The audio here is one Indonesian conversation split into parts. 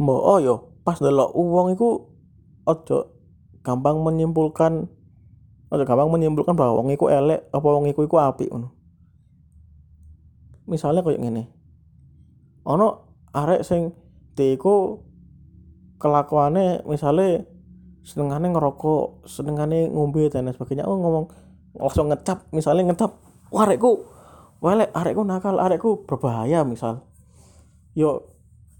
mbok oh yo pas delok uang iku ojo gampang menyimpulkan ojo gampang menyimpulkan bahwa wong iku elek apa wong iku iku apik ngono. Misalnya kayak gini ono arek sing dia iku kelakuannya misalnya senengane ngerokok senengane ngombe dan sebagainya. Oh ngomong langsung ngecap misalnya ngecap arekku welek arekku nakal arekku berbahaya misal. Yo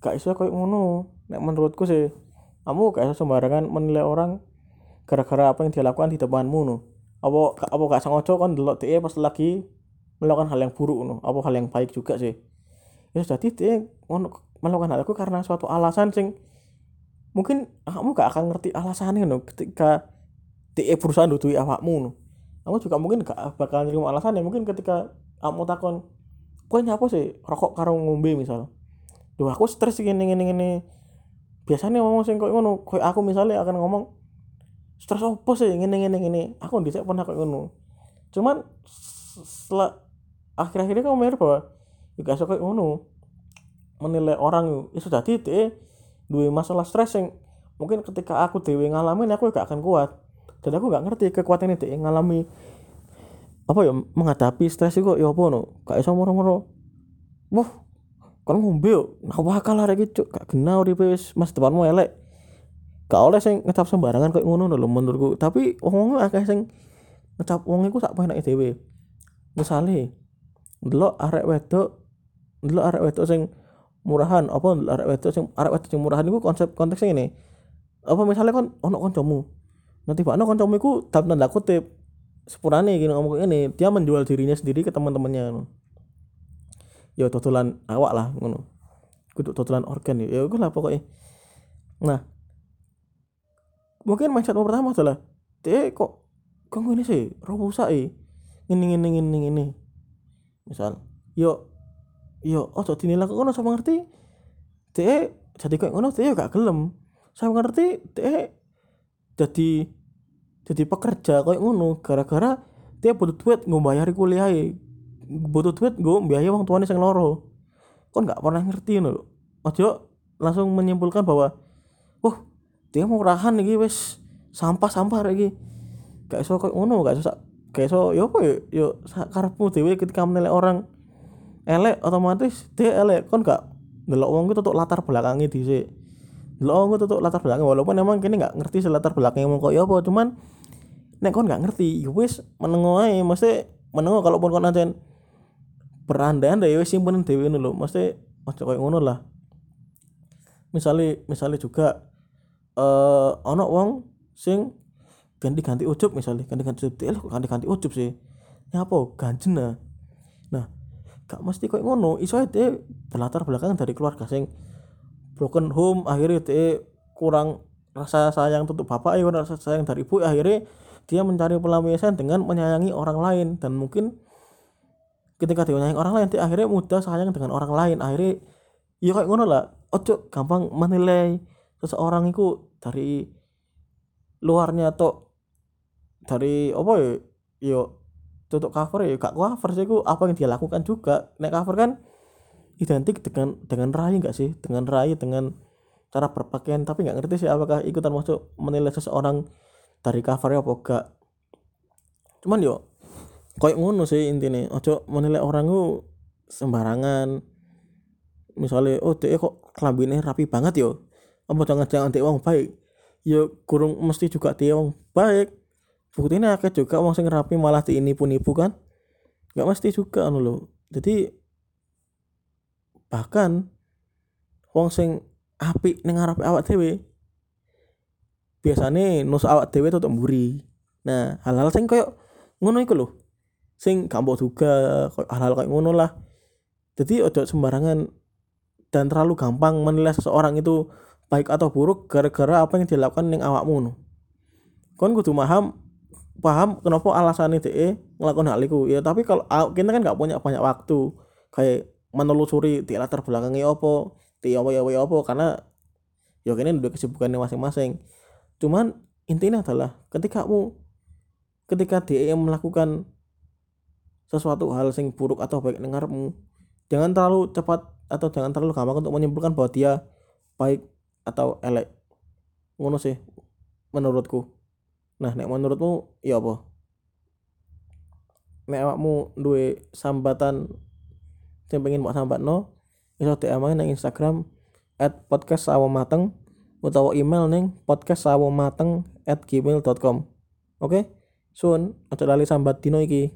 gak iso kayak ngono. Nek menurutku sih kamu gak iso sembarangan menilai orang gara-gara apa yang dia lakukan di depanmu no. Apa apa gak sengaja kan delok dia pas lagi melakukan hal yang buruk no. Apa hal yang baik juga sih. Ya jadi dia melakukan hal itu karena suatu alasan sing mungkin kamu gak akan ngerti alasannya no ketika dia berusaha nutui awakmu no. Kamu juga mungkin gak bakal nerima alasannya. Mungkin ketika kamu takon kue nyapa sih? Rokok karo ngombe misal Duh aku stres gini gini gini. Biasanya ngomong sing kok ngono kue aku misalnya akan ngomong stres apa sih? Gini gini gini. Aku bisa pernah kayak ngono. Cuman setelah akhir-akhirnya kamu mikir bahwa juga suka ngono. Menilai orang itu sudah titik dua masalah stres yang mungkin ketika aku dewi ngalamin aku gak akan kuat. Dan aku gak ngerti kekuatan ini ngalami apa ya menghadapi stres itu ya apa no gak iso moro-moro. Wah kan ngombe nah bakal arek iki cuk? Gak genah uripe wis. Mas depanmu elek. Gak oleh sing ngecap sembarangan kayak ngono lho menurutku. Tapi wong-wong akeh sing ngecap wong iku sak penake dhewe. Misale delok arek wedok delok arek wedok sing murahan apa arek wedok sing arek wedok sing murahan iku konsep konteksnya ini apa misalnya kan ono kancamu? Nanti pak no kancamu iku dalam tanda kutip sepurane gini ngomong ini dia menjual dirinya sendiri ke teman-temannya ya totolan awak lah ngono. Kudu totolan organ ya ya lah pokoknya nah mungkin mindset pertama adalah dia kok kok ini sih? Robusa eh ini ini ini ini misal yo yo oh jadi nilai ngono sama ngerti? Teh jadi kayak ngono? Teh gak gelem. Saya ngerti? Teh jadi jadi pekerja kayak ngono. Gara-gara dia butuh duit nggak bayar kuliah butuh duit gue biaya uang tuanya yang loro. Kon nggak pernah ngerti loh ojo langsung menyimpulkan bahwa wah dia mau rahan nih wes sampah sampah lagi gak iso kayak ngono gak iso kayak so yo apa yo yo karepmu dhewe ketika menilai orang elek otomatis dia elek. Kon gak delok wong ku tutuk latar belakangnya dhisik. Delok wong ku tutuk latar belakang walaupun emang kini gak ngerti latar belakangnya wong kok ya apa cuman nek kon gak ngerti yo wis menengo ae. Mesti menengo kalaupun kon ancen berandai-andai ya wis simpen dhewe ngono lho. Mesti aja koyo ngono lah. Misalnya misalnya juga eh uh, wong sing ganti-ganti ujub misalnya ganti-ganti ujub. Eh ganti-ganti ujub sih? Ya apa? Ganjen nah nah gak mesti kok ngono. Iso ae berlatar belakang dari keluarga sing broken home akhirnya dia kurang rasa sayang untuk bapak ya rasa sayang dari ibu akhirnya dia mencari pelampiasan dengan menyayangi orang lain. Dan mungkin ketika dia menyayangi orang lain akhirnya mudah sayang dengan orang lain. Akhirnya ya kayak ngono lah. Ojo gampang menilai seseorang itu dari luarnya atau dari apa ya? Yo tutup cover ya gak cover sih aku. Apa yang dia lakukan juga. Nek cover kan identik dengan dengan rai enggak sih? Dengan rai dengan cara berpakaian. Tapi nggak ngerti sih apakah ikutan masuk menilai seseorang dari covernya apa enggak cuman yo kayak ngono sih intinya ojo menilai orang itu sembarangan. Misalnya oh dia kok kelambinnya rapi banget yo? Apa jangan jangan dia orang baik? Yo kurung mesti juga dia orang baik. Buktinya akeh juga wong sing rapi malah ini pun ibu kan? Nggak mesti juga anu lo jadi bahkan wong sing api ning ngarepe awak dhewe biasane nus awak dhewe tutup mburi. Nah hal-hal sing koyo ngono iku lho sing gak juga hal-hal kayak ngono lah. Jadi ojo sembarangan dan terlalu gampang menilai seseorang itu baik atau buruk gara-gara apa yang dilakukan ning awakmu no. kon kudu paham paham kenapa alasan DE ngelakuin hal itu ya tapi kalau kita kan nggak punya banyak waktu. Kayak menelusuri di latar belakangnya apa di apa ya apa karena ya ini udah kesibukannya masing-masing. Cuman intinya adalah ketika kamu ketika dia melakukan sesuatu hal sing buruk atau baik dengarmu jangan terlalu cepat atau jangan terlalu gampang untuk menyimpulkan bahwa dia baik atau elek. Ngono sih menurutku. Nah nek menurutmu ya apa? Nek awakmu duwe sambatan sing pengen mbok sambatno iso DM nang Instagram at podcast sawo mateng utawa email ning podcast sawo mateng at gmail.com oke? Okay? sun aja lali sambat dino iki